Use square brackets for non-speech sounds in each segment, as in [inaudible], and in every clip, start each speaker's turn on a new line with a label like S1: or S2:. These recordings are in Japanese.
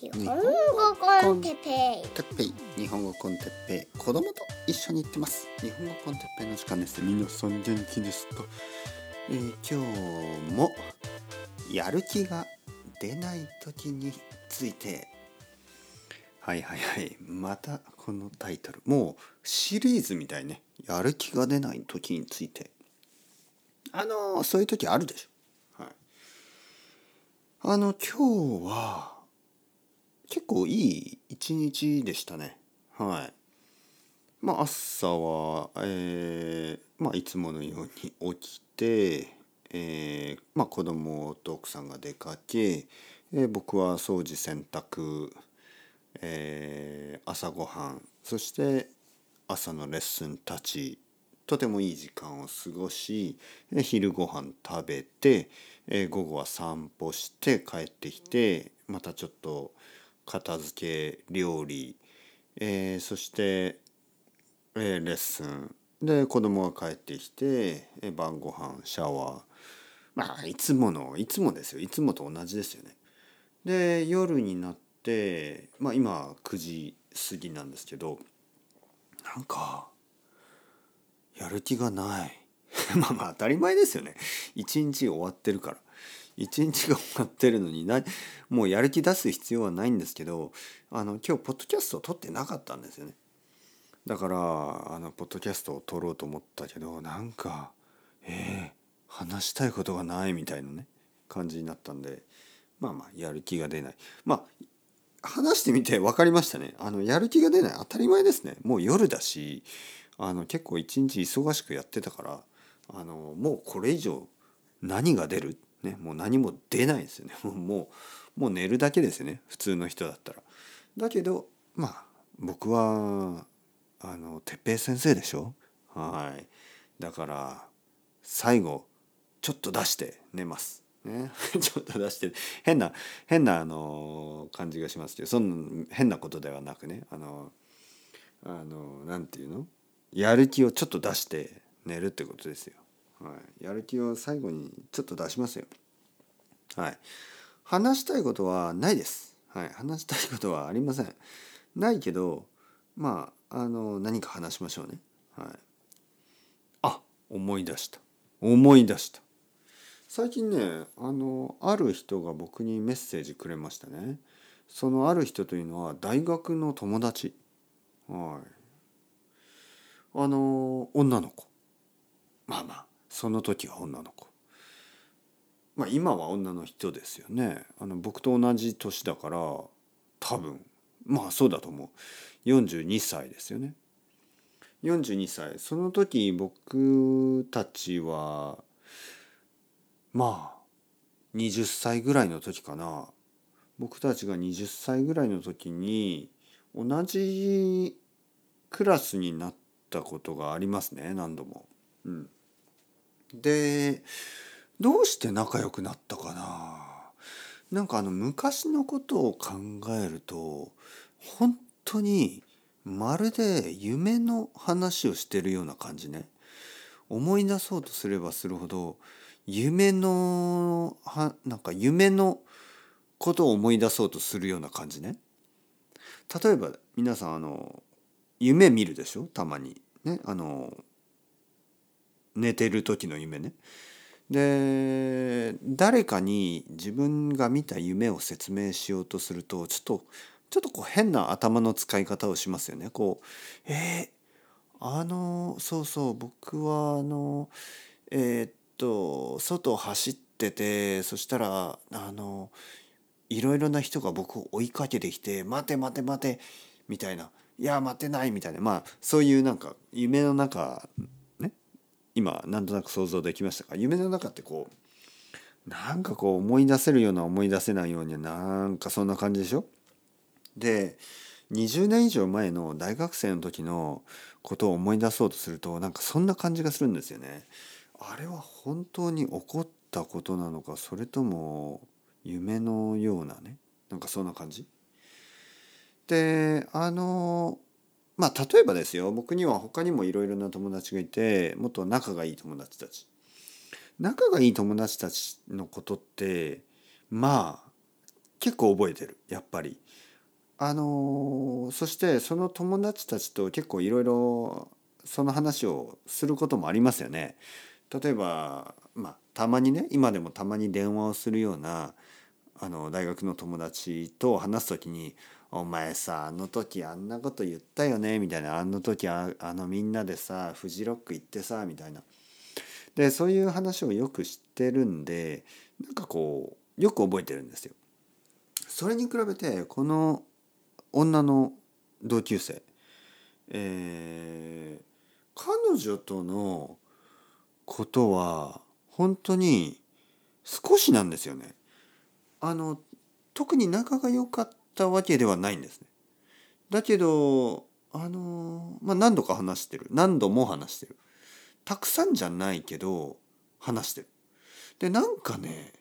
S1: 日本語コンテッペイ。
S2: 日本語コンテッペイ。子供と一緒に行ってます。日本語コンテッペイの時間です。皆さん元気ですか、えー今日もやる気が出ない時について。はいはいはい。またこのタイトル。もうシリーズみたいね。やる気が出ない時について。あのーそういう時あるでしょ。はい。あの今日は結構いい一日でしたね。はい。まあ朝はえーまあいつものように起きてえーまあ子供と奥さんが出かけ、えー僕は掃除洗濯えー朝ごはんそして朝のレッスンたちとてもいい時間を過ごし昼ご飯食べて、えー午後は散歩して帰ってきてまたちょっと片付け料理、えーそして、えーレッスン。で子供が帰ってきて、えー晩ご飯シャワー。まあいつものいつもですよ。いつもと同じですよね。で夜になってまあ今9時過ぎなんですけどなんかやる気がない。[laughs] まあまあ当たり前ですよね。一日終わってるから。一日が終わってるのになもうやる気出す必要はないんですけどあの今日ポッドキャストを撮ってなかったんですよね。だからあのポッドキャストを撮ろうと思ったけどなんかえー、話したいことがないみたいなね感じになったんでまあまあやる気が出ない。まあ話してみて分かりましたね。あのやる気が出ない。当たり前ですね。もう夜だしあの結構一日忙しくやってたからあのもうこれ以上何が出る、ね、もう何も出ないですよね [laughs] もうもう寝るだけですよね普通の人だったら。だけどまあ僕はあの哲平先生でしょ？はいだから最後ちょっと出して寝ます。ね、ちょっと出して [laughs] 変な変なあの感じがしますけどそんな変なことではなくねあのあのなんていうの？やる気をちょっと出して寝るってことですよ。はい、やる気を最後にちょっと出しますよ。はい、話したいことはないです。はい、話したいことはありません。ないけどまああの何か話しましょうね。はい、あ思い出した。思い出した。最近ねあのある人が僕にメッセージくれましたね。そのある人というのは大学の友達。はい。あの女の子。まあまあその時は女の子。まあ今は女の人ですよね。あの僕と同じ年だから多分まあそうだと思う。42歳ですよね。42歳。その時僕たちはまあ20歳ぐらいの時かな。僕たちが20歳ぐらいの時に同じクラスになったことがありますね何度も。うん、でどうして仲良くなったかな？なんかあの昔のことを考えると本当にまるで夢の話をしてるような感じね。思い出そうとすればするほど夢のはなんか夢のことを思い出そうとするような感じね。例えば皆さんあの夢見るでしょ？たまに。ね？あの寝てる時の夢ね。で誰かに自分が見た夢を説明しようとするとちょっとちょっとこう変な頭の使い方をしますよね。こうえー、あのそうそう僕はあのえーっと外を走っててそしたらあのいろいろな人が僕を追いかけてきて「待て待て待て」みたいな「いや待てない」みたいなまあそういうなんか夢の中今なんとなく想像できましたか？夢の中ってこうなんかこう思い出せるような思い出せないようになんかそんな感じでしょ？で20年以上前の大学生の時のことを思い出そうとするとなんかそんな感じがするんですよね。あれは本当に起こったことなのかそれとも夢のようなね？なんかそんな感じ？であのまあ例えばですよ僕には他にもいろいろな友達がいてもっと仲がいい友達たち仲がいい友達たちのことってまあ結構覚えてるやっぱり。あのそしてその友達たちと結構いろいろその話をすることもありますよね。例えばまあたまにね今でもたまに電話をするようなあの大学の友達と話す時に「お前さあの時あんなこと言ったよね」みたいな「あの時ああのみんなでさフジロック行ってさ」みたいな。でそういう話をよく知ってるんでなんかこうよく覚えてるんですよ。それに比べてこの女の同級生えー彼女とのことは本当に少しなんですよね。あの特に仲が良かったわけではないんですね。だけどあのまあ何度か話してる。何度も話してる。たくさんじゃないけど話してる。でなんかね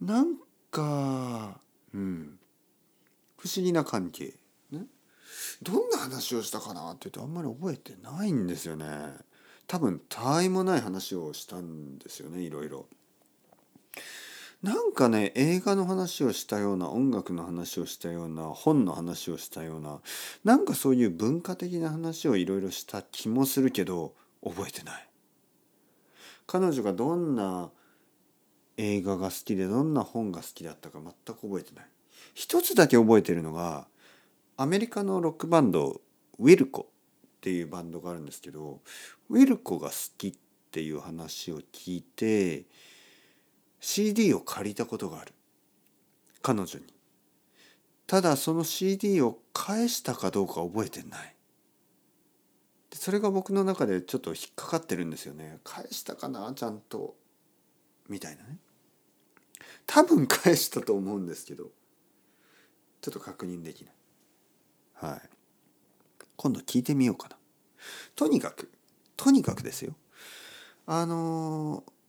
S2: なんかうん不思議な関係。ね？どんな話をしたかなって言うとあんまり覚えてないんですよね。多分たわいもない話をしたんですよねいろいろ。なんかね映画の話をしたような音楽の話をしたような本の話をしたようななんかそういう文化的な話をいろいろした気もするけど覚えてない。彼女がどんな映画が好きでどんな本が好きだったか全く覚えてない。一つだけ覚えてるのがアメリカのロックバンドウィルコっていうバンドがあるんですけどウィルコが好きっていう話を聞いて CD を借りたことがある。彼女に。ただその CD を返したかどうか覚えてない。でそれが僕の中でちょっと引っかかってるんですよね。返したかなちゃんと。みたいなね。多分返したと思うんですけど。ちょっと確認できない。はい。今度聞いてみようかな。とにかくとにかくですよ。あのー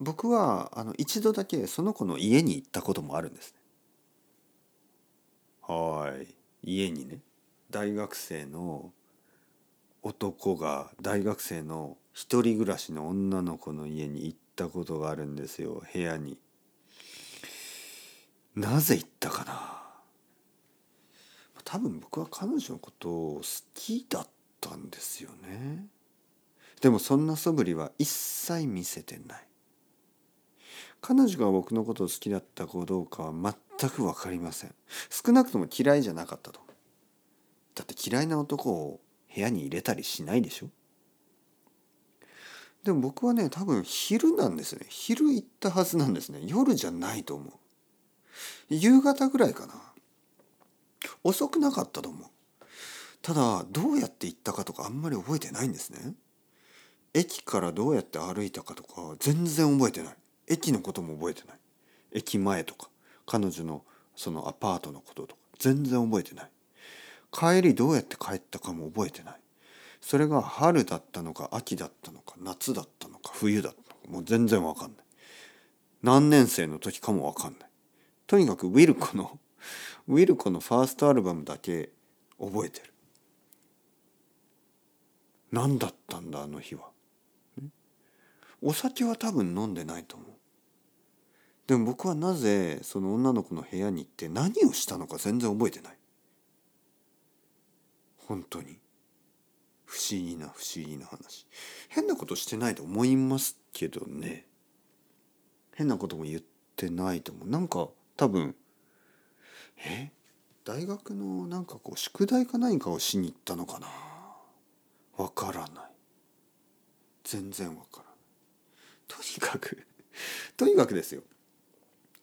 S2: 僕はあの一度だけその子の家に行ったこともあるんですね。はい。家にね。大学生の男が大学生の一人暮らしの女の子の家に行ったことがあるんですよ。部屋に。なぜ行ったかな。多分僕は彼女のことを好きだったんですよね。でもそんな素振りは一切見せてない。彼女が僕のことを好きだったかどうかは全く分かりません。少なくとも嫌いじゃなかったと。だって嫌いな男を部屋に入れたりしないでしょ。でも僕はね多分昼なんですね。昼行ったはずなんですね。夜じゃないと思う。夕方ぐらいかな。遅くなかったと思う。ただどうやって行ったかとかあんまり覚えてないんですね。駅からどうやって歩いたかとか全然覚えてない。駅のことも覚えてない。駅前とか彼女のそのアパートのこととか全然覚えてない。帰りどうやって帰ったかも覚えてない。それが春だったのか秋だったのか夏だったのか冬だったのかもう全然わかんない。何年生の時かもわかんない。とにかくウィルコの [laughs] ウィルコのファーストアルバムだけ覚えてる。何だったんだあの日は。お酒は多分飲んでないと思う。でも僕はなぜその女の子の部屋に行って何をしたのか全然覚えてない。本当に。不思議な不思議な話。変なことしてないと思いますけどね。変なことも言ってないと思う。なんか多分え？大学のなんかこう宿題か何かをしに行ったのかな？わからない。全然わからない。とにかくとにかくですよ。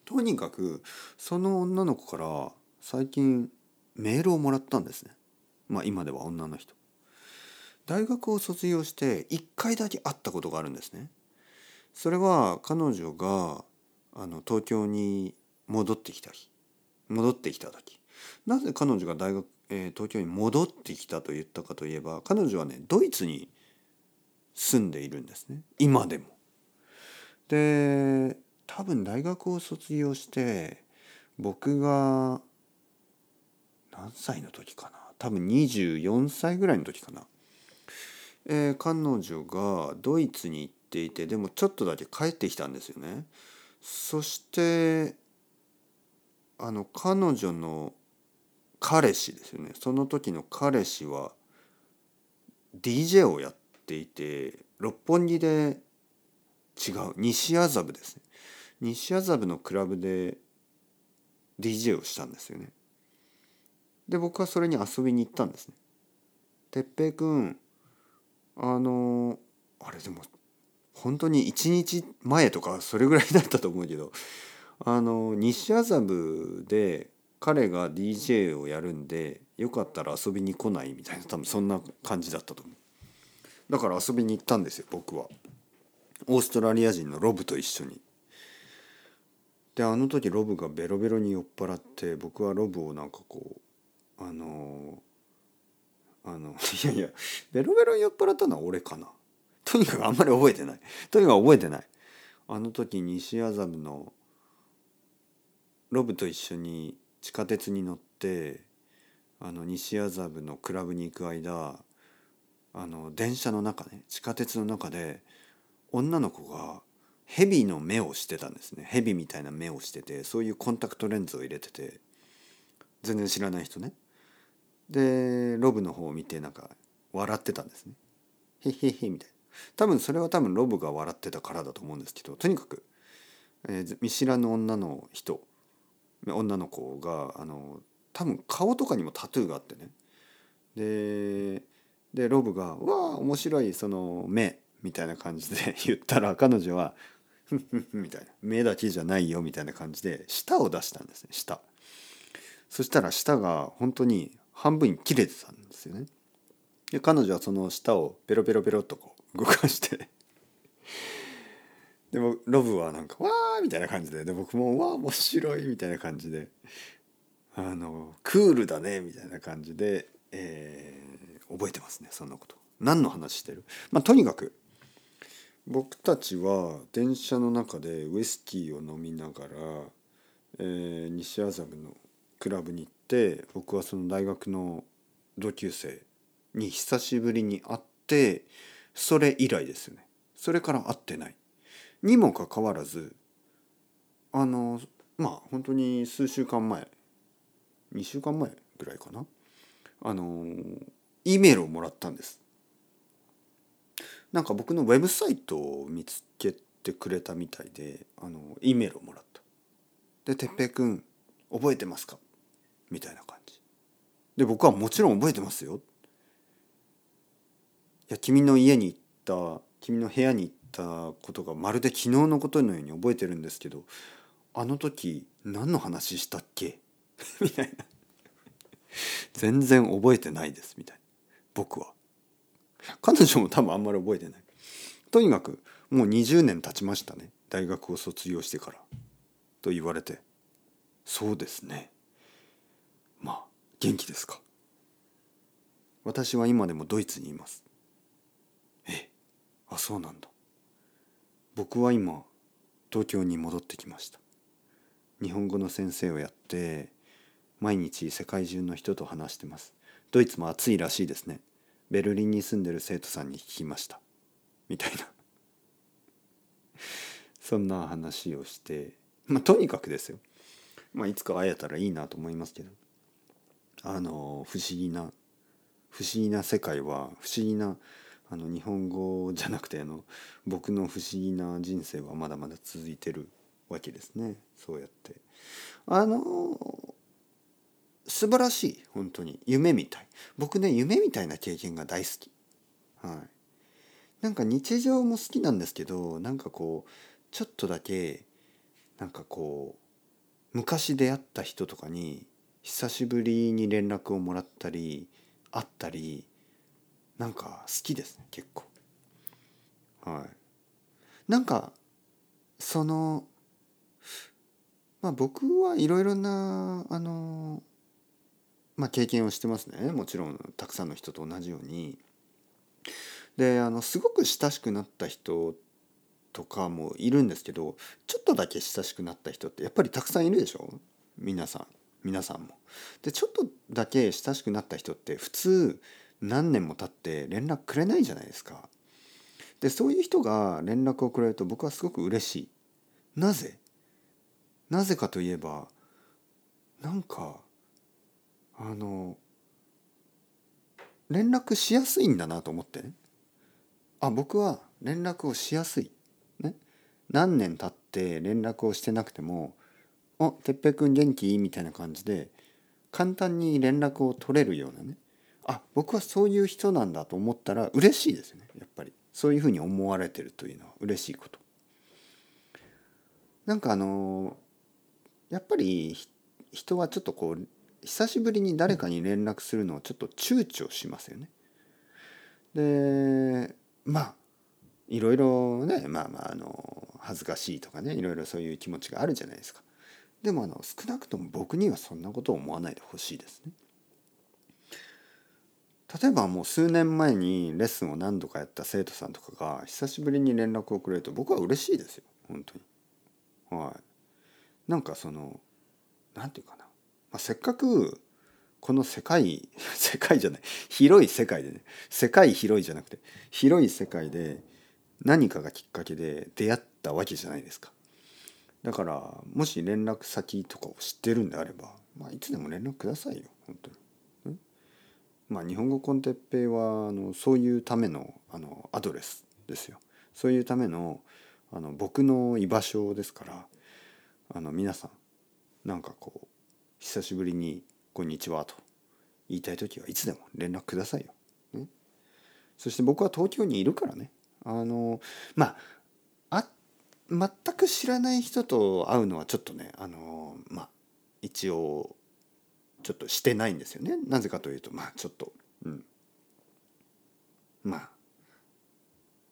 S2: とにかくその女の子から最近メールをもらったんですね。まあ今では女の人。大学を卒業して1回だけ会ったことがあるんですね。それは彼女があの東京に戻ってきた日。戻ってきた時。なぜ彼女が大学、えー東京に戻ってきたと言ったかといえば彼女はねドイツに住んでいるんですね。今でも。で多分大学を卒業して僕が何歳の時かな？多分24歳ぐらいの時かな、えー彼女がドイツに行っていてでもちょっとだけ帰ってきたんですよね。そしてあの彼女の彼氏ですよね。その時の彼氏は DJ をやっていて六本木で違う西麻布ですね。西麻布のクラブで DJ をしたんですよね。で僕はそれに遊びに行ったんですね。哲平君あのあれでも本当に1日前とかそれぐらいだったと思うけどあの西麻布で彼が DJ をやるんでよかったら遊びに来ないみたいな多分そんな感じだったと思う。だから遊びに行ったんですよ僕は。オーストラリア人のロブと一緒に。であの時ロブがベロベロに酔っ払って僕はロブをなんかこうあのあの [laughs] いやいやベロベロに酔っ払ったのは俺かな。とにかくあんまり覚えてない。とにかく覚えてない。あの時西麻布のロブと一緒に地下鉄に乗ってあの西麻布のクラブに行く間あの電車の中ね地下鉄の中で女の子が蛇の目をしてたんですね。蛇みたいな目をしててそういうコンタクトレンズを入れてて全然知らない人ね。でロブの方を見てなんか笑ってたんですね。へへへみたいな。多分それは多分ロブが笑ってたからだと思うんですけどとにかく、えー見知らぬ女の人女の子があの多分顔とかにもタトゥーがあってね。ででロブが「わあ面白いその目」みたいな感じで [laughs] 言ったら彼女は「」みたいな「目だけじゃないよ」みたいな感じで舌を出したんですね舌。そしたら舌が本当に半分に切れてたんですよね。で彼女はその舌をペロペロペロっとこう動かして。でもロブはなんか「わー」みたいな感じで。で僕も「わー面白い」みたいな感じで。あのクールだねみたいな感じで、えー覚えてますねそんなこと。何の話してる？まあとにかく僕たちは電車の中でウイスキーを飲みながら、えー西麻布のクラブに行って僕はその大学の同級生に久しぶりに会ってそれ以来ですよね。それから会ってない。にもかかわらずあのまあ本当に数週間前2週間前ぐらいかな。あの E メールをもらったんです。なんか僕のウェブサイトを見つけてくれたみたいであの E メールをもらった。で「哲平君覚えてますか?」みたいな感じ。で僕はもちろん覚えてますよ。いや君の家に行った君の部屋に行ったことがまるで昨日のことのように覚えてるんですけどあの時何の話したっけ？[laughs] みたいな。全然覚えてないですみたいな。僕は。[laughs] 彼女も多分あんまり覚えてない。とにかくもう20年経ちましたね。大学を卒業してから。と言われて。そうですね。まあ元気ですか。私は今でもドイツにいます。え。あそうなんだ。僕は今東京に戻ってきました。日本語の先生をやって毎日世界中の人と話してます。ドイツも暑いらしいですね。ベルリンに住んでる生徒さんに聞きました。みたいな。そんな話をしてまあとにかくですよ。まあいつか会えたらいいなと思いますけど。あの不思議な不思議な世界は不思議なあの日本語じゃなくてあの僕の不思議な人生はまだまだ続いてるわけですね。そうやって。あの素晴らしい本当に。夢みたい。僕ね夢みたいな経験が大好き。はい。なんか日常も好きなんですけどなんかこうちょっとだけなんかこう昔出会った人とかに久しぶりに連絡をもらったり会ったりなんか好きですね結構。はい。なんかそのまあ僕はいろいろなあのまあ経験をしてますねもちろんたくさんの人と同じようにであのすごく親しくなった人とかもいるんですけどちょっとだけ親しくなった人ってやっぱりたくさんいるでしょ？皆さん皆さんも。でちょっとだけ親しくなった人って普通何年も経って連絡くれないじゃないですか。でそういう人が連絡をくれると僕はすごく嬉しい。なぜ？なぜかといえばなんかあの連絡しやすいんだなと思ってね。あ僕は連絡をしやすい、ね、何年経って連絡をしてなくても「あてっぺいくん元気?」みたいな感じで簡単に連絡を取れるようなね。あ僕はそういう人なんだと思ったら嬉しいですね。やっぱり。そういうふうに思われてるというのは嬉しいこと。なんかあのやっぱり人はちょっとこう久しぶりに誰かに連絡するのをちょっと躊躇しますよね。でまあいろいろねまあまああの恥ずかしいとかねいろいろそういう気持ちがあるじゃないですか。でもあの少なくとも僕にはそんなことを思わないでほしいですね。例えばもう数年前にレッスンを何度かやった生徒さんとかが久しぶりに連絡をくれると僕は嬉しいですよ本当に。はい。なんかその何て言うかなまあ、せっかくこの世界 [laughs] 世界じゃない。広い世界でね。世界広いじゃなくて広い世界で何かがきっかけで出会ったわけじゃないですか。だからもし連絡先とかを知ってるんであれば、まあ、いつでも連絡くださいよ。本当に。まあ日本語コンテッペイはあのそういうためのあのアドレスですよ。そういうためのあの僕の居場所ですからあの皆さんなんかこう久しぶりに「こんにちは」と言いたい時はいつでも連絡くださいよ。ね、そして僕は東京にいるからね。あのまああ全く知らない人と会うのはちょっとねあのまあ一応ちょっとしてないんですよね。なぜかというとまあちょっとうん。まあ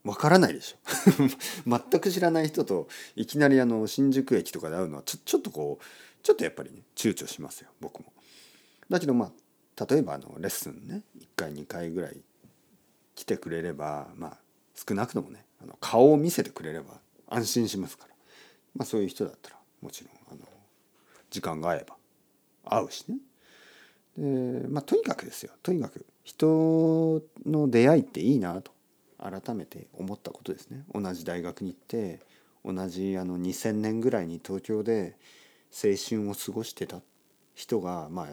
S2: わからないでしょ。[laughs] 全く知らない人といきなりあの新宿駅とかで会うのはちょちょっとこうちょっとやっぱりね躊躇しますよ僕も。だけどまあ例えばあのレッスンね1回2回ぐらい来てくれればまあ少なくともねあの顔を見せてくれれば安心しますから、まあ、そういう人だったらもちろんあの時間が合えば会うしね。でまあとにかくですよとにかく人の出会いっていいなと改めて思ったことですね。同じ大学に行って同じあの2000年ぐらいに東京で青春を過ごしてた人が、まあ、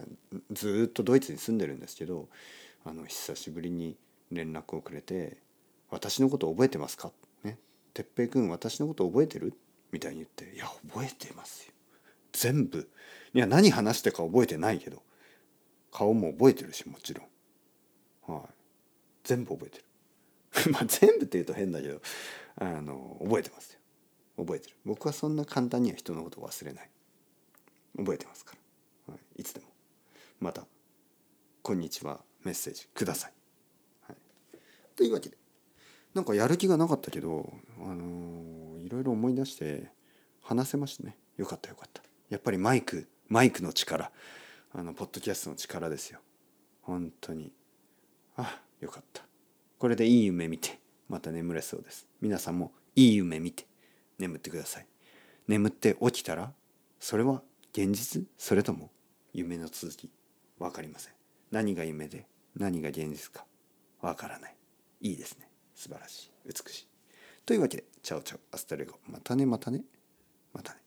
S2: ずっとドイツに住んでるんですけどあの久しぶりに連絡をくれて「私のこと覚えてますか?」ね「哲平君私のこと覚えてる?」みたいに言って「いや覚えてますよ」全部。いや何話してか覚えてないけど顔も覚えてるしもちろん。はい。全部覚えてる。[laughs] まあ全部って言うと変だけどあの覚えてますよ。覚えてる。僕はそんな簡単には人のことを忘れない。覚えてますから、はい、いつでも。また「こんにちは」メッセージください。はい、というわけでなんかやる気がなかったけど、あのー、いろいろ思い出して話せましたね。よかったよかった。やっぱりマイクマイクの力。あのポッドキャストの力ですよ。本当に。あよかった。これでいい夢見てまた眠れそうです。皆さんもいい夢見て眠ってください。眠って起きたらそれは現実？それとも夢の続き？分かりません。何が夢で何が現実か分からない。いいですね。素晴らしい。美しい。というわけでチャオチャオ。アスタレゴ。またねまたね。またね。